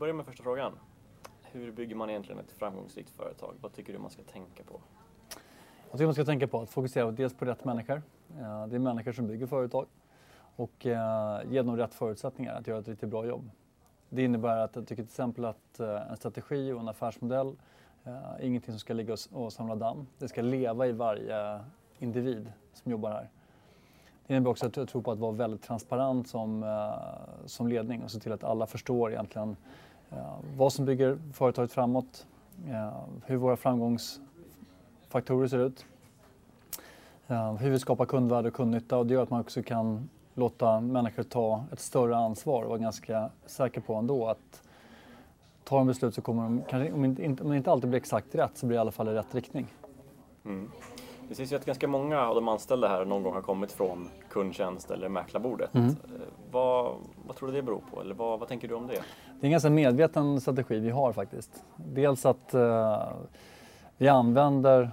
börjar med första frågan. Hur bygger man egentligen ett framgångsrikt företag? Vad tycker du man ska tänka på? Jag tycker man ska tänka på att fokusera dels på rätt människor. Eh, det är människor som bygger företag och eh, ge dem rätt förutsättningar att göra ett riktigt bra jobb. Det innebär att jag tycker till exempel att eh, en strategi och en affärsmodell är ingenting som ska ligga och samla damm. Det ska leva i varje individ som jobbar här. Det innebär också att jag tror på att vara väldigt transparent som, som ledning och se till att alla förstår egentligen Eh, vad som bygger företaget framåt, eh, hur våra framgångsfaktorer ser ut eh, hur vi skapar kundvärde och kundnytta och det gör att man också kan låta människor ta ett större ansvar och vara ganska säker på ändå att tar de beslut så kommer de, kanske, om, inte, om det inte alltid blir exakt rätt, så blir det i alla fall i rätt riktning. Mm. Det sägs ju att ganska många av de anställda här någon gång har kommit från kundtjänst eller mäklarbordet. Mm. Eh, vad, vad tror du det beror på? Eller vad, vad tänker du om det? Det är en ganska medveten strategi vi har faktiskt. Dels att uh, vi använder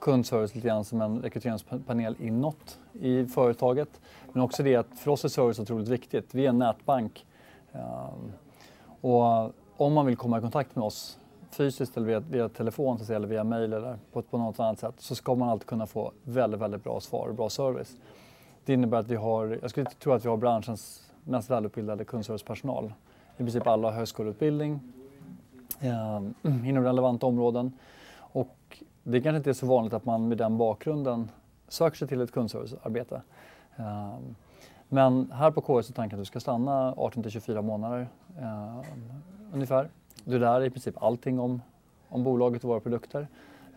kundservice lite grann som en rekryteringspanel inåt i företaget. Men också det att för oss är service otroligt viktigt. Vi är en nätbank. Ehm, och om man vill komma i kontakt med oss fysiskt eller via, via telefon säga, eller via mejl eller på, på något annat sätt så ska man alltid kunna få väldigt, väldigt bra svar och bra service. Det innebär att vi har, jag skulle tro att vi har branschens mest välutbildade kundservicepersonal. I princip alla har högskoleutbildning eh, inom relevanta områden. Och det kanske inte är så vanligt att man med den bakgrunden söker sig till ett kundservicearbete. Eh, men här på KS är tanken att du ska stanna 18 till 24 månader eh, ungefär. Du lär dig i princip allting om, om bolaget och våra produkter.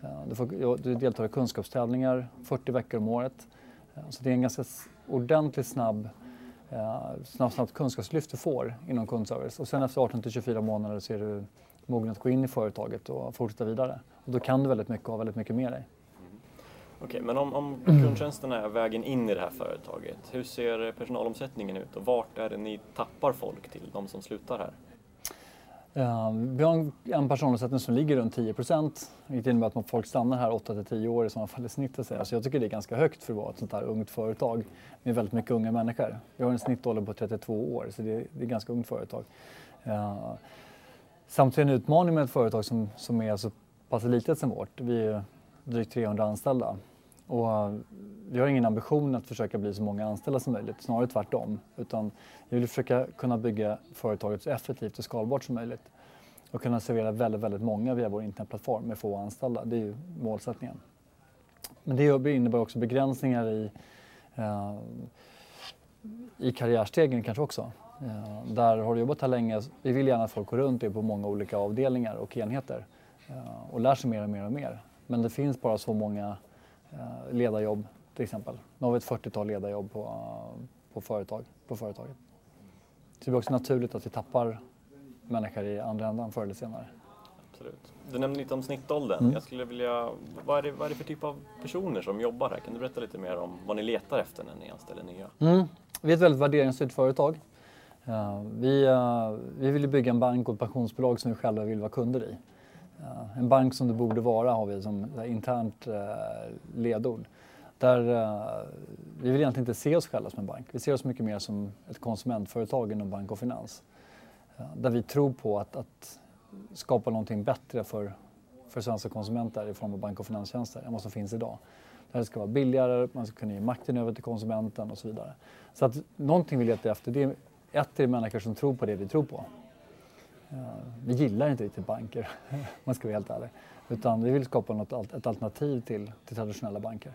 Eh, du, får, du deltar i kunskapstävlingar 40 veckor om året. Eh, så det är en ganska ordentligt snabb snabbt, snabbt kunskapslyft du får inom kundservice. Och sen efter 18 till 24 månader så är du mogen att gå in i företaget och fortsätta vidare. Och då kan du väldigt mycket och har väldigt mycket med dig. Mm. Okej, okay, men om, om kundtjänsterna är vägen in i det här företaget, hur ser personalomsättningen ut och vart är det ni tappar folk till, de som slutar här? Vi har en personomsättning som ligger runt 10 vilket innebär att folk stannar här 8 till 10 år i sådana fall i snitt. Så jag tycker det är ganska högt för att vara ett sånt här ungt företag med väldigt mycket unga människor. Vi har en snittålder på 32 år, så det är, ett ganska ungt företag. Samtidigt en utmaning med ett företag som, som är så pass litet som vårt. Vi är drygt 300 anställda. Och eh, vi har ingen ambition att försöka bli så många anställda som möjligt, snarare tvärtom. Utan vi vill försöka kunna bygga företaget så effektivt och skalbart som möjligt. Och kunna servera väldigt, väldigt många via vår internetplattform med få anställda. Det är ju målsättningen. Men det innebär också begränsningar i, eh, i karriärstegen kanske också. Eh, där har du jobbat här länge. Vi vill gärna att folk går runt på många olika avdelningar och enheter eh, och lär sig mer och mer och mer. Men det finns bara så många ledarjobb till exempel. Nu har vi ett 40-tal ledarjobb på, på, företag, på företaget. Så det är också naturligt att vi tappar människor i andra änden förr eller senare. Absolut. Du nämnde lite om snittåldern. Mm. Jag skulle vilja, vad är, det, vad är det för typ av personer som jobbar här? Kan du berätta lite mer om vad ni letar efter när ni anställer nya? Mm. Vi är ett väldigt värderingsstyrt företag. Vi, uh, vi vill bygga en bank och ett pensionsbolag som vi själva vill vara kunder i. Ja, en bank som det borde vara har vi som internt eh, ledord. Där, eh, vi vill egentligen inte se oss själva som en bank. Vi ser oss mycket mer som ett konsumentföretag inom bank och finans. Där vi tror på att, att skapa någonting bättre för, för svenska konsumenter i form av bank och finanstjänster än vad som finns idag. Där det ska vara billigare, man ska kunna ge makten över till konsumenten och så vidare. Så att någonting vi letar efter det ett är människor som tror på det vi tror på. Vi gillar inte riktigt banker, om man ska vara helt ärlig. Utan vi vill skapa något, ett alternativ till, till traditionella banker.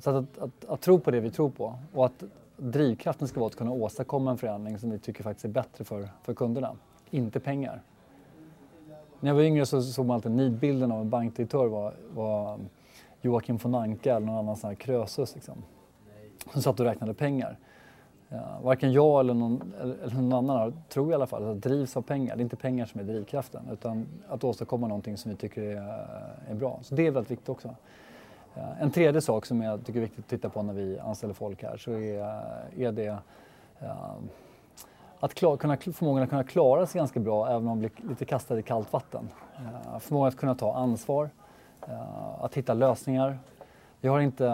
Så att, att, att, att, tro på det vi tror på och att drivkraften ska vara att kunna åstadkomma en förändring som vi tycker faktiskt är bättre för, för kunderna, inte pengar. När jag var yngre så såg man alltid nidbilden av en bankdirektör var, var Joakim von Anka eller någon annan sån här Krösus liksom, som satt och räknade pengar. Ja, varken jag eller någon, eller någon annan har, tror i alla fall, att drivs av pengar. Det är inte pengar som är drivkraften utan att åstadkomma någonting som vi tycker är, är bra. Så det är väldigt viktigt också. Eh, en tredje sak som jag tycker är viktigt att titta på när vi anställer folk här så är, är det eh, att klar, kunna, förmågan att kunna klara sig ganska bra även om man blir lite kastad i kallt vatten. Eh, förmågan att kunna ta ansvar, att hitta lösningar. Vi har inte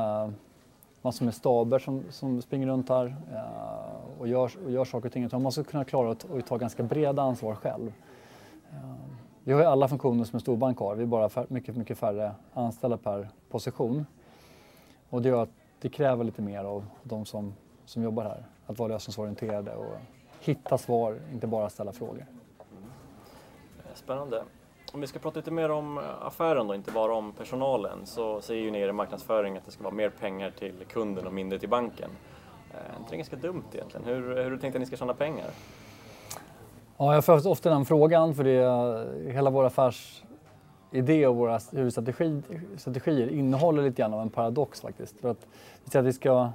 massor med staber som, som springer runt här eh, och, gör, och gör saker och ting. Utan man måste kunna klara att ta ganska breda ansvar själv. Eh, vi har ju alla funktioner som en storbank har. Vi är bara fär, mycket, mycket färre anställda per position. Och det gör att det kräver lite mer av de som, som jobbar här. Att vara lösningsorienterade och hitta svar, inte bara ställa frågor. Spännande. Om vi ska prata lite mer om eh, affären då, inte bara om personalen, så säger ju ni i marknadsföring att det ska vara mer pengar till kunden och mindre till banken. Är inte det ganska dumt egentligen? Hur, hur har du tänkt att ni ska tjäna pengar? Ja, jag får ofta den frågan för det, eh, hela vår affärsidé och våra huvudstrategier innehåller lite grann av en paradox faktiskt. För att, att vi ska,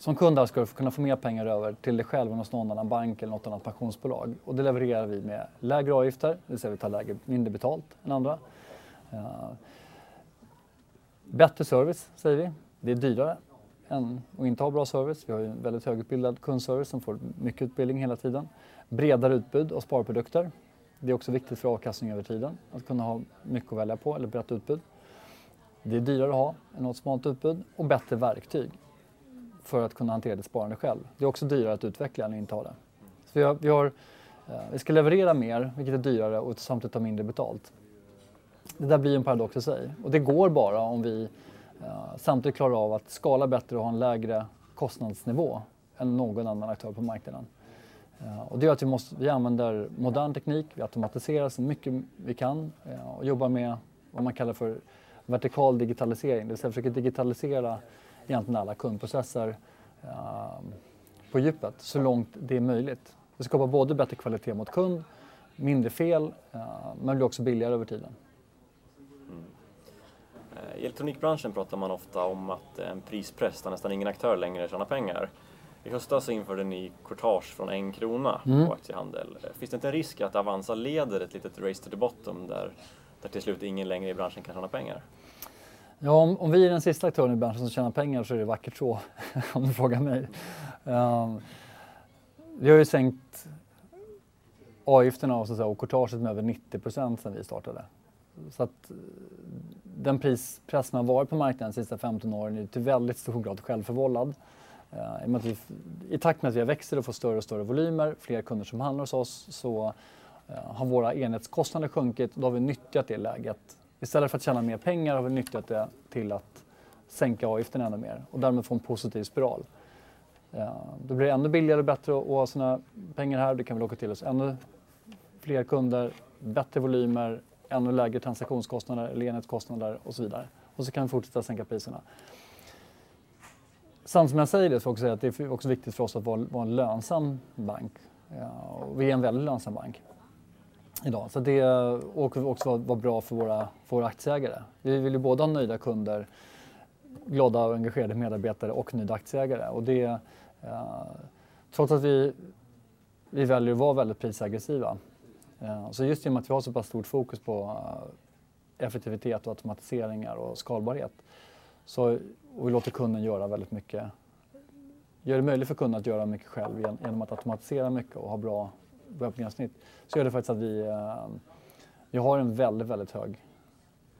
som kund ska du kunna få mer pengar över till dig själv än hos någon annan bank eller något annat pensionsbolag. Och det levererar vi med lägre avgifter, det vill säga vi tar lägre, mindre betalt än andra. Uh, bättre service säger vi. Det är dyrare än att inte ha bra service. Vi har ju en väldigt högutbildad kundservice som får mycket utbildning hela tiden bredare utbud av sparprodukter. Det är också viktigt för avkastning över tiden att kunna ha mycket att välja på eller brett utbud. Det är dyrare att ha än något smalt utbud och bättre verktyg för att kunna hantera ditt sparande själv. Det är också dyrare att utveckla än att inte ha det. Så vi, har, vi, har, eh, vi ska leverera mer, vilket är dyrare och samtidigt ta mindre betalt. Det där blir en paradox i sig och det går bara om vi eh, samtidigt klarar av att skala bättre och ha en lägre kostnadsnivå än någon annan aktör på marknaden. Eh, och det gör att vi, måste, vi använder modern teknik, vi automatiserar så mycket vi kan och jobbar med vad man kallar för vertikal digitalisering. Det vill säga försöker digitalisera egentligen alla kundprocesser på djupet så långt det är möjligt. Det skapar både bättre kvalitet mot kund, mindre fel, men blir också billigare över tiden. Mm. I elektronikbranschen pratar man ofta om att en prispress där nästan ingen aktör längre tjänar pengar. I höstas införde ni courtage från en krona mm. på aktiehandel. Finns det inte en risk att Avanza leder ett litet race to the bottom där, där till slut ingen längre i branschen kan tjäna pengar? Ja, om, om vi är den sista aktören i branschen som tjänar pengar så är det vackert så, om du frågar mig. Um, vi har ju sänkt avgifterna och, så säga, och courtaget med över 90 procent sedan vi startade. Så att eh, den prispress som har varit på marknaden de sista 15 åren är till väldigt stor grad självförvållad. Uh, i, I takt med att vi växer och får större och större volymer, fler kunder som handlar hos oss, så uh, har våra enhetskostnader sjunkit och då har vi nyttjat det läget. Istället för att tjäna mer pengar har vi nyttjat det till att sänka avgiften ännu mer och därmed få en positiv spiral. Eh, uh, då blir det ännu billigare och bättre att ha sina pengar här. Det kan vi locka till oss ännu fler kunder, bättre volymer, ännu lägre transaktionskostnader eller enhetskostnader och så vidare. Och så kan vi fortsätta sänka priserna. Samtidigt som jag säger det så också säga att det är också viktigt för oss att vara, en lönsam bank. Eh, ja, vi är en väldigt lönsam bank idag. Så det eh, och också vara, bra för våra, för våra aktieägare. Vi vill ju både ha nöjda kunder, glada och engagerade medarbetare och nöjda aktieägare. Och det, eh, trots att vi, vi väljer att vara väldigt prisaggressiva. Eh, så just genom att vi har så pass stort fokus på eh, effektivitet och automatiseringar och skalbarhet så och vi låter kunden göra väldigt mycket. Gör det möjligt för kunden att göra mycket själv genom att automatisera mycket och ha bra webbgränssnitt. Så gör det faktiskt att vi, eh, vi har en väldigt, väldigt hög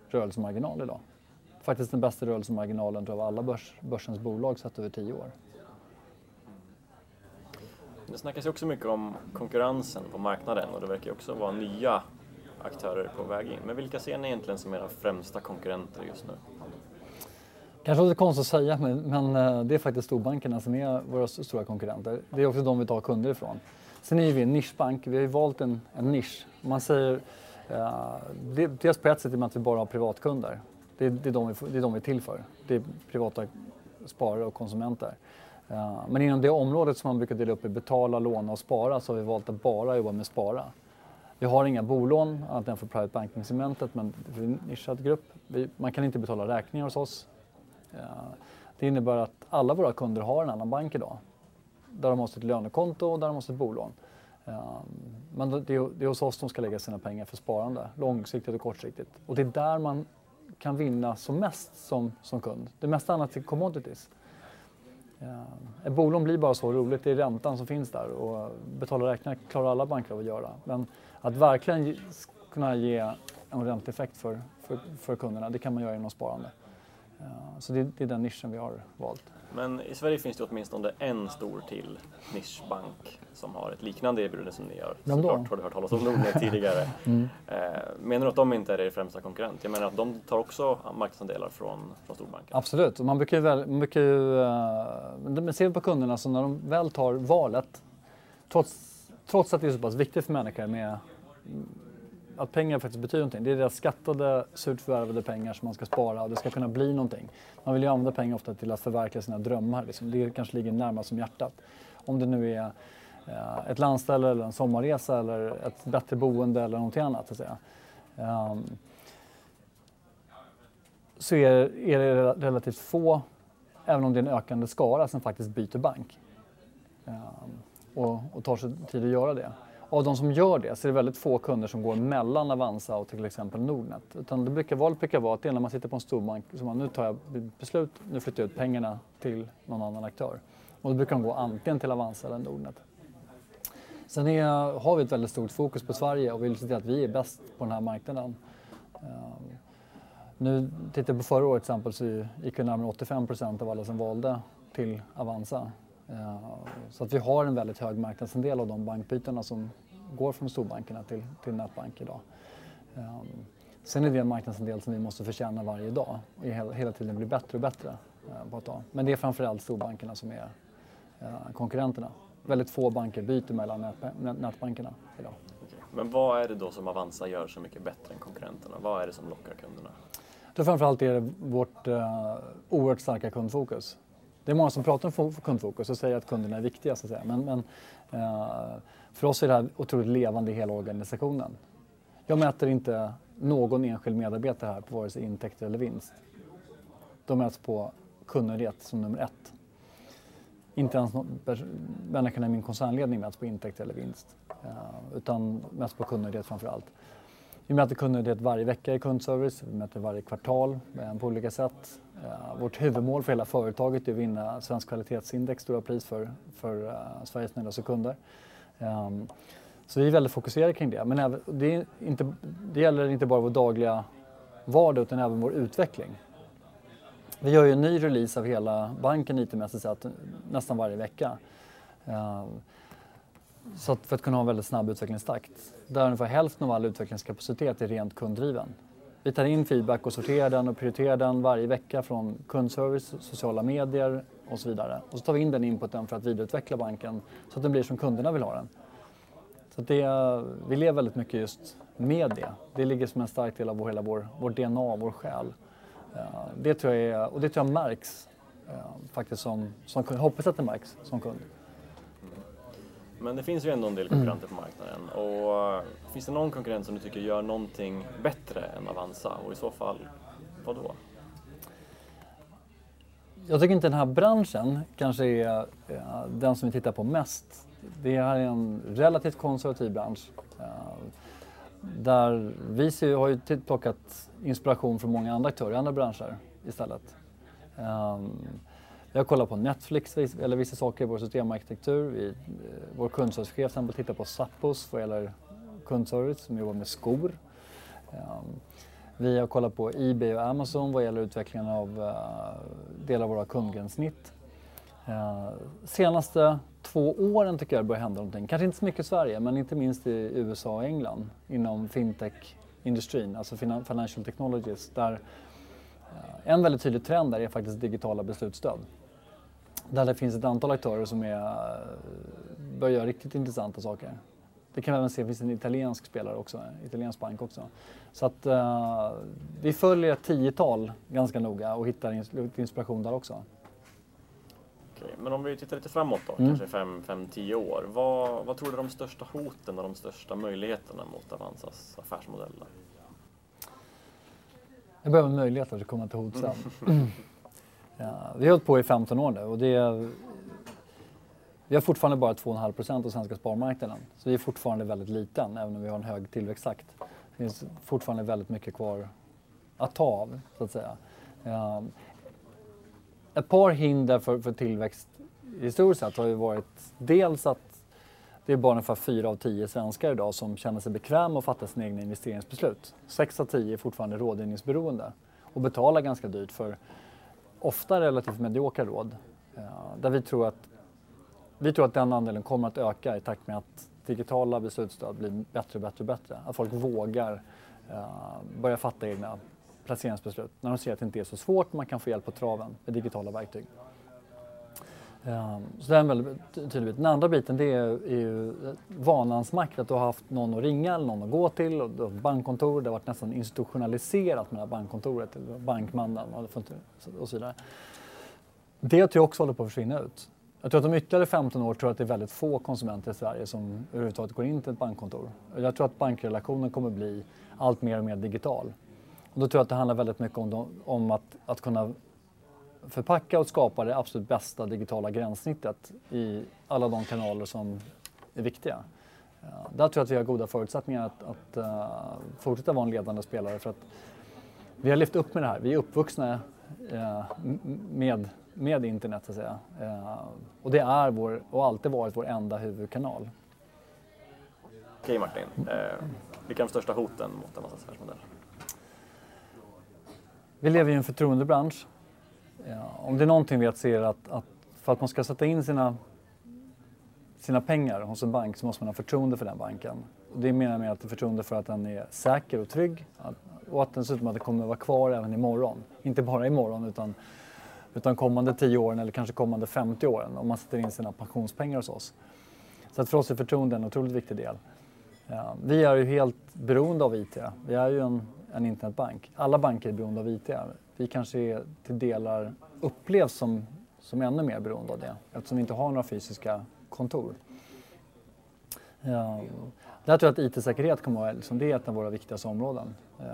rörelsemarginal idag. Faktiskt den bästa rörelsemarginalen av alla börs, börsens bolag sett över tio år. Det snackas ju också mycket om konkurrensen på marknaden och det verkar också vara nya aktörer på väg in. Men vilka ser ni egentligen som era främsta konkurrenter just nu? Kanske lite konstigt att säga, men, men, eh, det är faktiskt storbankerna som är våra stora konkurrenter. Det är också de vi tar kunder ifrån. Sen är vi en nischbank. Vi har ju valt en, en nisch. Man säger, eh, det, dels på ett sätt i och med att vi bara har privatkunder. Det, det, är de vi, det är de vi är till för. Det är privata sparare och konsumenter. Eh, men inom det området som man brukar dela upp i betala, låna och spara så har vi valt att bara jobba med spara. Vi har inga bolån annat än för private banking-segmentet men för en nischad grupp. Vi, man kan inte betala räkningar hos oss. Eh, det innebär att alla våra kunder har en annan bank idag. Där de har sitt lönekonto och där de har sitt bolån. Ehm, men det är hos oss de ska lägga sina pengar för sparande, långsiktigt och kortsiktigt. Och det är där man kan vinna som mest som, som kund. Det mesta annat är commodities. Ehm, ett bolån blir bara så roligt, det är räntan som finns där och betala räkningar klarar alla banker av att göra. Men att verkligen kunna ge en ränteeffekt för, för, för kunderna, det kan man göra genom sparande. Ehm, så det, det är den nischen vi har valt. Men i Sverige finns det åtminstone en stor till nischbank som har ett liknande erbjudande som ni gör. Vem då? Såklart har du hört talas om Nordnet tidigare. mm. eh, menar du att de inte är er främsta konkurrent? Jag menar att de tar också marknadsandelar från, från storbanken? Absolut, man brukar ju, väl, man brukar ju uh, men ser på kunderna så när de väl tar valet, trots, trots att det är så pass viktigt för människor med att pengar faktiskt betyder någonting. Det är deras skattade, surt förvärvade pengar som man ska spara och det ska kunna bli någonting. Man vill ju använda pengar ofta till att förverkliga sina drömmar. Liksom. Det kanske ligger närmast som hjärtat. Om det nu är eh, ett landställe eller en sommarresa eller ett bättre boende eller någonting annat. Så, att säga. Um, så är, är det relativt få, även om det är en ökande skara, som faktiskt byter bank. Um, och, och tar sig tid att göra det av de som gör det så är det väldigt få kunder som går mellan Avanza och till exempel Nordnet. Utan det brukar, valet brukar vara att det är när man sitter på en storbank som man nu tar jag beslut, nu flyttar jag ut pengarna till någon annan aktör. Och då brukar de gå antingen till Avanza eller Nordnet. Sen är, har vi ett väldigt stort fokus på Sverige och vill se till att vi är bäst på den här marknaden. Ehm, nu tittar jag på förra året till exempel så gick vi närmare 85 procent av alla som valde till Avanza. Så att vi har en väldigt hög marknadsandel av de bankbytena som går från storbankerna till, till nätbank idag. Ehm, sen är det en marknadsandel som vi måste förtjäna varje dag och hela tiden bli bättre och bättre eh, på att ta. Men det är framförallt storbankerna som är eh, konkurrenterna. Väldigt få banker byter mellan nätbankerna idag. Men vad är det då som Avanza gör så mycket bättre än konkurrenterna? Vad är det som lockar kunderna? Det framförallt är det vårt uh, oerhört starka kundfokus. Det är många som pratar om kundfokus och säger att kunderna är viktiga. Så att säga. Men, men eh, för oss är det här otroligt levande i hela organisationen. Jag mäter inte någon enskild medarbetare här på vare sig intäkter eller vinst. De mäts på kundnöjdhet som nummer ett. Inte ens människorna i min koncernledning mäts på intäkter eller vinst. Eh, utan mäts på kundnöjdhet framför allt. Vi mäter kundnöjdhet varje vecka i kundservice, vi möter varje kvartal eh, på olika sätt. Eh, vårt huvudmål för hela företaget är att vinna Svensk kvalitetsindex, stora pris för, för eh, Sveriges nöjdaste kunder. Ehm, så vi är väldigt fokuserade kring det. Men även, det, inte, det gäller inte bara vår dagliga vardag utan även vår utveckling. Vi gör ju en ny release av hela banken IT-mässigt sett nästan varje vecka. Ehm, så att för att kunna ha en väldigt snabb utvecklingstakt. Där ungefär hälften av all utvecklingskapacitet är rent kunddriven. Vi tar in feedback och sorterar den och prioriterar den varje vecka från kundservice, sociala medier och så vidare. Och så tar vi in den inputen för att vidareutveckla banken så att den blir som kunderna vill ha den. Så det, vi lever väldigt mycket just med det. Det ligger som en stark del av vår, hela vår, vår DNA, vår själ. Eh, det tror jag, är, och det tror jag märks eh, faktiskt som, som kund. Jag hoppas att det märks som kund. Men det finns ju ändå en del konkurrenter på marknaden. Och eh, finns det någon konkurrent som du tycker gör någonting bättre än Avanza? Och i så fall, vad då? Jag tycker inte den här branschen kanske är den som vi tittar på mest. Det här är en relativt konservativ bransch. Eh, där vi ser, har ju plockat inspiration från många andra aktörer i andra branscher istället. Ehm, vi har kollat på Netflix eller vissa saker i vår systemarkitektur. Vi, eh, vår kundservicechef till exempel tittar på Zappos vad gäller kundservice som jobbar med skor. Ehm, vi har kollat på Ebay och Amazon vad gäller utvecklingen av eh, delar av våra kundgränssnitt. Eh, senaste två åren tycker jag det börjar hända någonting. Kanske inte så mycket i Sverige, men inte minst i USA och England inom fintech-industrin, alltså financial technologies, där en väldigt tydlig trend där är faktiskt digitala beslutsstöd. Där det finns ett antal aktörer som är, börjar göra riktigt intressanta saker. Det kan vi även se, det finns en italiensk spelare också, en italiensk bank också. Så att uh, vi följer ett tiotal ganska noga och hittar inspiration där också. Okej, men om vi tittar lite framåt då, mm. kanske 5-10 år. Vad, vad tror du är de största hoten och de största möjligheterna mot Avanzas affärsmodell? Jag börjar med möjligheter, så kommer till hot sen. Ja, vi har hållit på i 15 år nu och det är, vi har fortfarande bara 2,5 procent av svenska sparmarknaden. Så vi är fortfarande väldigt liten, även om vi har en hög tillväxttakt. Det finns fortfarande väldigt mycket kvar att ta av, så att säga. Ja, ett par hinder för, för tillväxt historiskt sett har ju varit dels att det är bara ungefär 4 av 10 svenskar idag som känner sig bekväma att fatta sina egna investeringsbeslut. 6 av 10 är fortfarande rådgivningsberoende och betalar ganska dyrt för ofta relativt mediokra råd. Eh, där vi tror att vi tror att den andelen kommer att öka i takt med att digitala beslutsstöd blir bättre och bättre och bättre. Att folk vågar eh, börja fatta egna placeringsbeslut när de ser att det inte är så svårt, man kan få hjälp på traven med digitala verktyg. Ehm, så det är en väldigt tydlig bit. Den andra biten det är, ju eh, vanans makt, att du har haft någon att ringa eller någon att gå till. Och du har bankkontor, det har varit nästan institutionaliserat med det här bankkontoret, bankmannen och så vidare. Det tror jag också håller på att försvinna ut. Jag tror att om ytterligare 15 år tror jag att det är väldigt få konsumenter i Sverige som överhuvudtaget går in till ett bankkontor. Jag tror att bankrelationen kommer bli allt mer och mer digital. Och då tror jag att det handlar väldigt mycket om, om att, att kunna förpacka och skapa det absolut bästa digitala gränssnittet i alla de kanaler som är viktiga. Där tror jag att vi har goda förutsättningar att, att uh, fortsätta vara en ledande spelare för att vi har lyft upp med det här. Vi är uppvuxna uh, med med internet så att säga. Eh, och det är vår, och alltid varit vår enda huvudkanal. Okej Martin, eh, vilka är de största hoten mot en affärsmodell? Vi lever i en förtroendebransch. Ja, om det är någonting vi ser att, att för att man ska sätta in sina, sina pengar hos en bank så måste man ha förtroende för den banken. Och det menar jag med att förtroende för att den är säker och trygg att, och att dessutom att den kommer att vara kvar även imorgon. Inte bara imorgon utan utan kommande 10 åren eller kanske kommande 50 åren om man sätter in sina pensionspengar hos oss. Så att för oss är förtroende en otroligt viktig del. Ja, vi är ju helt beroende av IT. Vi är ju en, en internetbank. Alla banker är beroende av IT. Vi kanske är till delar upplevs som, som ännu mer beroende av det eftersom vi inte har några fysiska kontor. Um, där tror jag att IT-säkerhet kommer att vara liksom, det är ett av våra viktigaste områden. Um,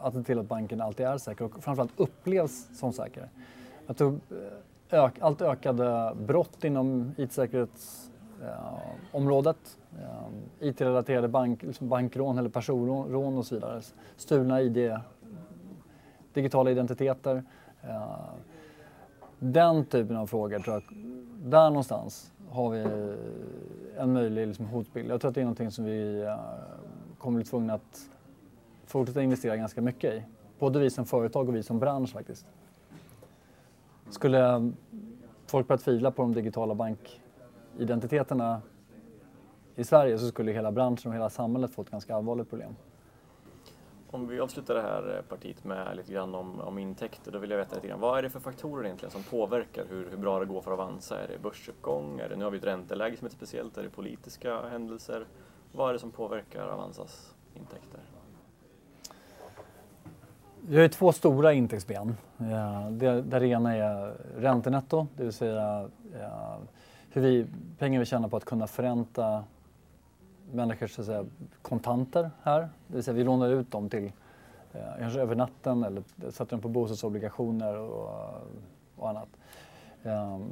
att se till att banken alltid är säker och framförallt upplevs som säker. Jag tror eh, ök, allt ökade brott inom IT-säkerhetsområdet. Eh, ehm, IT-relaterade bank, liksom bankrån eller personrån och så vidare. Stulna ID, digitala identiteter. Eh, den typen av frågor tror jag, där någonstans har vi en möjlig liksom, hotbild. Jag tror att det är någonting som vi eh, kommer bli tvungna att fortsätta investera ganska mycket i. Både vi som företag och vi som bransch faktiskt. Skulle folk börja tvivla på de digitala bankidentiteterna i Sverige så skulle hela branschen och hela samhället få ett ganska allvarligt problem. Om vi avslutar det här eh, partiet med lite grann om, om intäkter, då vill jag veta lite grann, vad är det för faktorer egentligen som påverkar hur, hur bra det går för Avanza? Är det börsuppgång? Är det, nu har vi ett ränteläge som är speciellt, är det politiska händelser? Vad är det som påverkar Avanzas intäkter? Vi har ju två stora intäktsben. Eh, det, det ena är räntenetto, det vill säga eh, hur vi, pengar vi tjänar på att kunna förränta människors så att säga, kontanter här. Det vill säga vi lånar ut dem till eh, kanske över natten eller sätter dem på bostadsobligationer och, och annat. Ehm,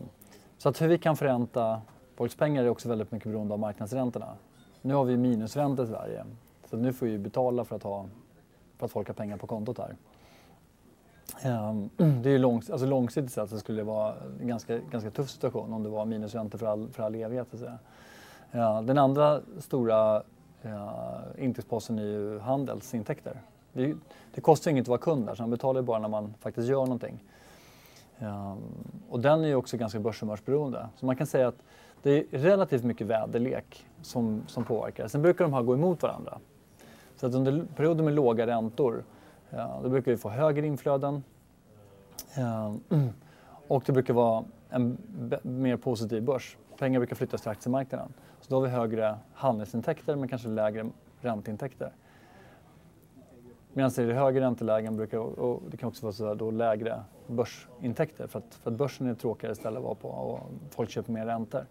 så att hur vi kan förränta folks pengar är också väldigt mycket beroende av marknadsräntorna. Nu har vi minusräntor i Sverige, så nu får vi betala för att ha för att folk har pengar på kontot här. Um, det är ju långs alltså långsiktigt sett så skulle det vara en ganska, ganska tuff situation om det var minusräntor för all, för all evighet. Så ja, den andra stora ja, intäktsposten är ju handelsintäkter. Det, det kostar inget att vara kund där, så man betalar bara när man faktiskt gör någonting. Ja, och den är ju också ganska börshumörsberoende. Så man kan säga att det är relativt mycket väderlek som, som påverkar. Sen brukar de här gå emot varandra. Så att under perioder med låga räntor ja, då brukar vi få högre inflöden ja, och det brukar vara en mer positiv börs. Pengar brukar flyttas till aktiemarknaden. Så då har vi högre handelsintäkter men kanske lägre ränteintäkter. Medan i det högre räntelägen brukar och det kan också vara så då lägre börsintäkter för att, för att börsen är tråkigare ställe att vara på och folk köper mer räntor.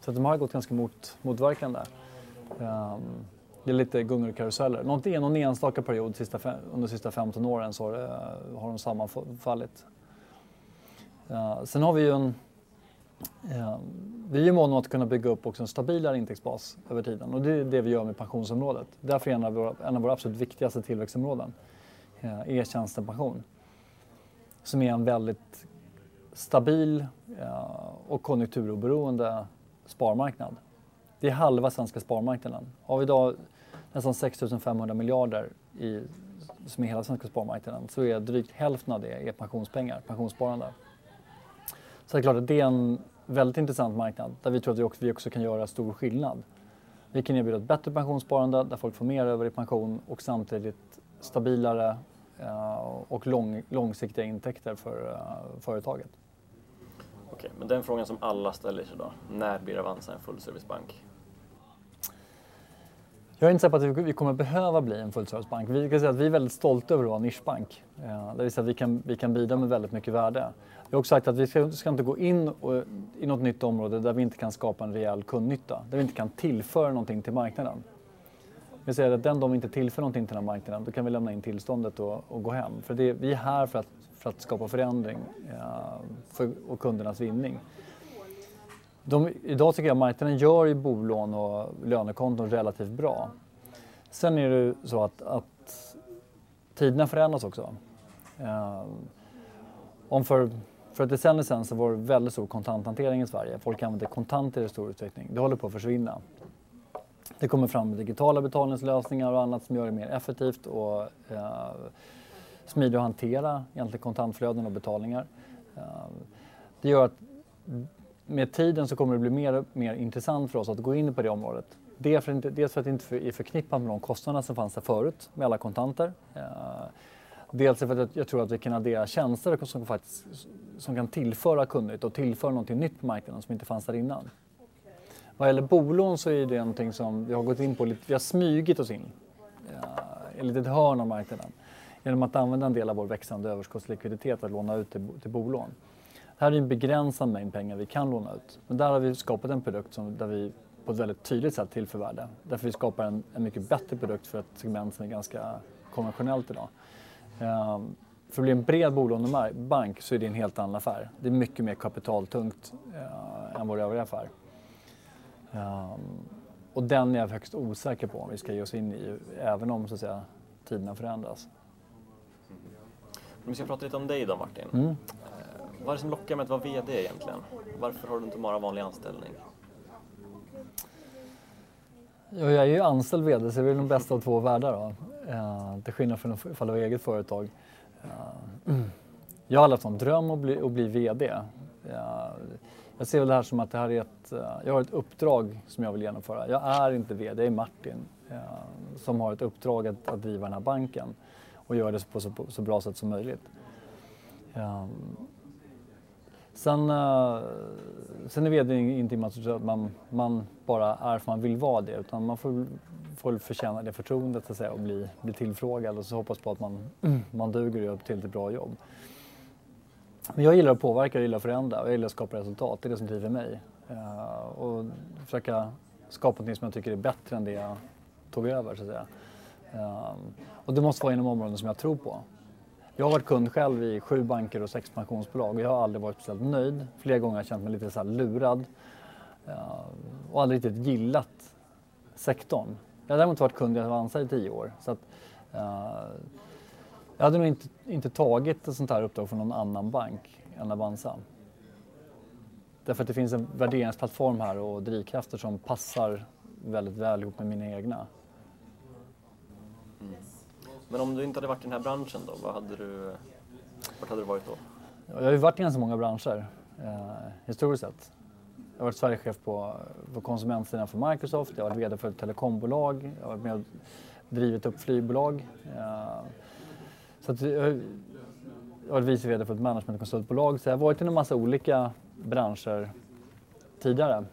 Så att de har gått ganska mot, motverkande. Um, det är lite gungor och karuseller. Någon, någon enstaka period sista, under de sista 15 åren så har, det, har de sammanfallit. Uh, sen har vi ju en... Eh, vi är ju måna om att kunna bygga upp också en stabilare intäktsbas över tiden och det är det vi gör med pensionsområdet. Därför är en av våra, en av våra absolut viktigaste tillväxtområden eh, e-tjänstepension. Som är en väldigt stabil eh, och konjunkturoberoende sparmarknad. Det är halva svenska sparmarknaden. Har vi idag nästan 6 500 miljarder i som är hela svenska sparmarknaden, så är drygt hälften av det är pensionspengar, pensionssparande. Så det är klart att det är en väldigt intressant marknad där vi tror att vi också, vi också kan göra stor skillnad. Vi kan erbjuda ett bättre pensionssparande där folk får mer över i pension och samtidigt stabilare uh, och lång, långsiktiga intäkter för uh, företaget. Okej, men den frågan som alla ställer sig då, när blir Avanza en fullservicebank? Jag är inte säker på att vi kommer behöva bli en fullservicebank. Vi kan säga att vi är väldigt stolta över att vara en nischbank. Eh, det vill säga att vi kan, vi kan bidra med väldigt mycket värde. Jag har också sagt att vi ska, ska inte gå in och, i något nytt område där vi inte kan skapa en rejäl kundnytta. Där vi inte kan tillföra någonting till marknaden. Vi säger att den dag vi inte tillför någonting till den här marknaden, då kan vi lämna in tillståndet och, och gå hem. För det, vi är här för att, för att skapa förändring eh, för, och kundernas vinning. De, idag tycker jag marknaden gör ju bolån och lönekonton relativt bra. Sen är det så att, att tiderna förändras också. Eh, om för, för ett decennium sedan så var det väldigt stor kontanthantering i Sverige. Folk använde kontanter i stor utsträckning. Det håller på att försvinna. Det kommer fram digitala betalningslösningar och annat som gör det mer effektivt och eh, smidigt att hantera egentligen kontantflöden och betalningar. Eh, det gör att med tiden så kommer det bli mer och mer intressant för oss att gå in på det området. Dels för, att, det inte är förknippat med de kostnader som fanns där förut med alla kontanter. Eh, dels för att jag tror att vi kan addera tjänster som, faktiskt, som kan tillföra kunder och tillföra något nytt på marknaden som inte fanns där innan. Vad gäller bolån så är det någonting som vi har gått in på, lite, vi har smygit oss in i ett litet hörn av marknaden genom att använda en del av vår växande överskottslikviditet att låna ut till, till bolån. Det här är en begränsad mängd pengar vi kan låna ut. Men där har vi skapat en produkt som, där vi på ett väldigt tydligt sätt tillför värde. Därför vi skapar en, en mycket bättre produkt för ett segment som är ganska konventionellt idag. Um, för att bli en bred bolånebank så är det en helt annan affär. Det är mycket mer kapitaltungt uh, än vår övriga affär. Um, och den är jag högst osäker på om vi ska ge oss in i, även om så att säga, tiderna förändras. Om vi ska prata lite om dig då Martin. Mm. Vad är det som lockar med att vara VD egentligen? Varför har du inte bara vanlig anställning? Ja, jag är ju anställd VD så det är den bästa av två världar. Då. Uh, till skillnad från ifall det var eget företag. Uh, jag har haft en dröm att bli, att bli VD. Uh, jag ser väl det här som att det här är ett, uh, jag har ett uppdrag som jag vill genomföra. Jag är inte VD, jag är Martin som har ett uppdrag att, att driva den här banken och göra det på så, på så bra sätt som möjligt. Sen, uh, sen är vd inte att man, man bara är för man vill vara det utan man får, får förtjäna det förtroendet att säga, och bli, bli tillfrågad och så hoppas på att man, man duger och gör till ett bra jobb. Men jag gillar att påverka, jag gillar att förändra och jag gillar att skapa resultat. Det är det som driver mig. Uh, och försöka skapa något som jag tycker är bättre än det jag tog över så att säga. Uh, och det måste vara inom områden som jag tror på. Jag har varit kund själv i sju banker och sex pensionsbolag och jag har aldrig varit speciellt nöjd. Flera gånger har jag känt mig lite så lurad eh, och aldrig riktigt gillat sektorn. Jag har däremot varit kund i Avanza i tio år. Så att, uh, jag hade nog inte, inte tagit ett sånt här uppdrag från någon annan bank än Avanza. Därför att det finns en värderingsplattform här och drivkrafter som passar väldigt väl ihop med mina egna. Men om du inte hade varit i den här branschen då, vad hade du, vart hade du varit då? Jag har ju varit i ganska många branscher eh, historiskt sett. Jag har varit Sverigechef på, på konsumentsidan för Microsoft, jag har varit VD för ett telekombolag, jag har varit med och drivit upp flygbolag. Eh, så att jag, jag har varit vice VD för ett managementkonsultbolag, så jag har varit i en massa olika branscher tidigare.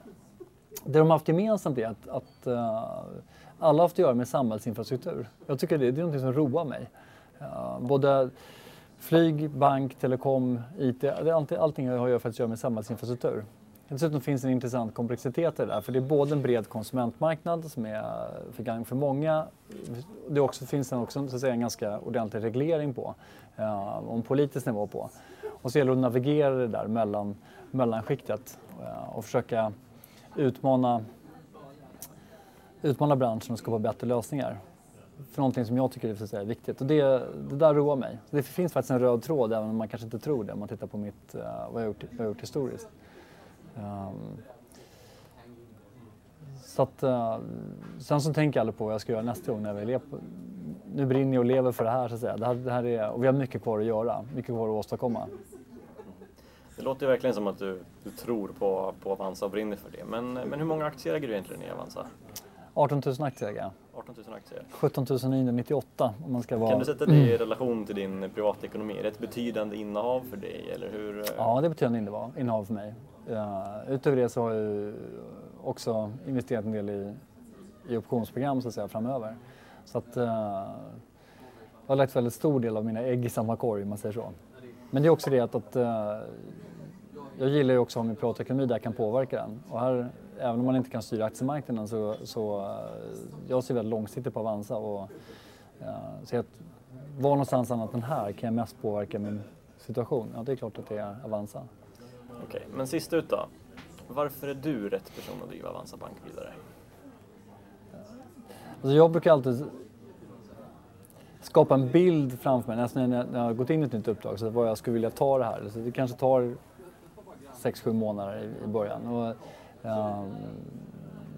Det de har haft gemensamt är att, att uh, alla har haft att göra med samhällsinfrastruktur. Jag tycker det, det är något som roar mig. Uh, både flyg, bank, telekom, IT, allting, allting har att göra med samhällsinfrastruktur. Dessutom finns det en intressant komplexitet i det där, för det är både en bred konsumentmarknad som är eh, för gang för många. Det också, finns det också så att säga, en ganska ordentlig reglering på, uh, om politisk nivå på. Och så gäller det att navigera det där mellan, mellanskiktet uh, och försöka utmana utmana branschen och skapa bättre lösningar. För någonting som jag tycker är, viktigt. Och det, det där roar mig. Det finns faktiskt en röd tråd även om man kanske inte tror det om man tittar på mitt, uh, vad, jag gjort, vad jag gjort historiskt. Um, så att, uh, sen så tänker jag aldrig på vad jag ska göra nästa gång när jag på, nu brinner jag och lever för det här så att säga. Det här, det här är, och vi har mycket kvar att göra, mycket kvar att åstadkomma. Det låter ju verkligen som att du, du tror på, på Avanza och brinner för det. Men, men hur många aktier äger du egentligen i Avanza? 18 000 aktieägare. 18 000 aktier. 17 998 om man ska vara... Kan du sätta det i relation till din privatekonomi? Är det ett betydande innehav för dig? Eller hur? Ja, det är betydande innehav, innehav för mig. Uh, utöver det så har jag också investerat en del i, i optionsprogram så att säga framöver. Så att uh, jag har lagt väldigt stor del av mina ägg i samma korg om man säger så. Men det är också det att, att uh, jag gillar ju också att ha min privatekonomi där jag kan påverka den. Och här, även om man inte kan styra aktiemarknaden så, så uh, jag ser väldigt långsiktigt på Avanza och uh, ser att var någonstans annat än här kan jag mest påverka min situation? Ja, det är klart att det är Avanza. Okej, men sist ut då. Varför är du rätt person att driva Avanza Bank vidare? Alltså jag brukar alltid skapa en bild framför mig, nästan när jag har gått in i ett nytt uppdrag, så vad jag skulle vilja ta det här. Så det kanske tar 6-7 månader i, början. Och, ehm, um,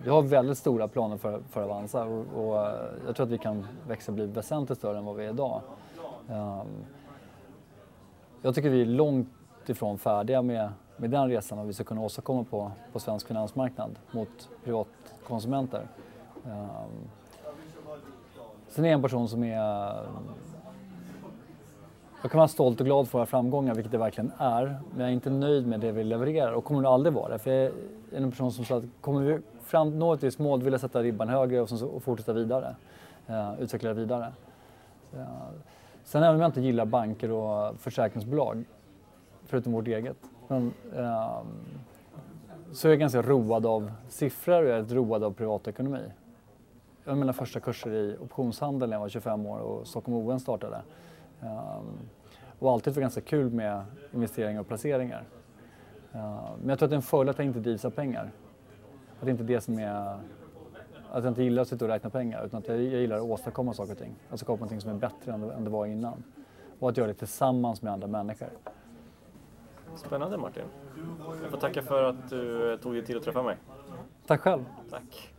jag har väldigt stora planer för, för Avanza och, och, eh, jag tror att vi kan växa och bli väsentligt större än vad vi är idag. Um, jag tycker vi är långt ifrån färdiga med, med den resan och vi ska kunna åstadkomma på, på svensk finansmarknad mot privatkonsumenter. Um, sen är jag en person som är jag kan vara stolt och glad för våra framgångar, vilket det verkligen är. Men jag är inte nöjd med det vi levererar och kommer nog aldrig vara det. För jag är en person som sa att kommer vi fram, nå ett visst mål vill jag sätta ribban högre och, så, och fortsätta vidare. Uh, utveckla det vidare. Uh, sen även om jag inte gillar banker och försäkringsbolag, förutom vårt eget, men, uh, så är jag ganska road av siffror och jag är road av privatekonomi. Jag har mina första kurser i optionshandel när jag var 25 år och Stockholm ON startade. Um, och alltid var ganska kul med investeringar och placeringar. Uh, men jag tror att det är en fördel att jag inte drivs av pengar. Att det inte är det som är... Att jag inte gillar att sitta och räkna pengar utan att jag, jag gillar att åstadkomma saker och ting. Alltså skapa någonting som är bättre än det, än det var innan. Och att göra det tillsammans med andra människor. Spännande Martin. Jag får tacka för att du tog dig tid att träffa mig. Tack själv. Tack.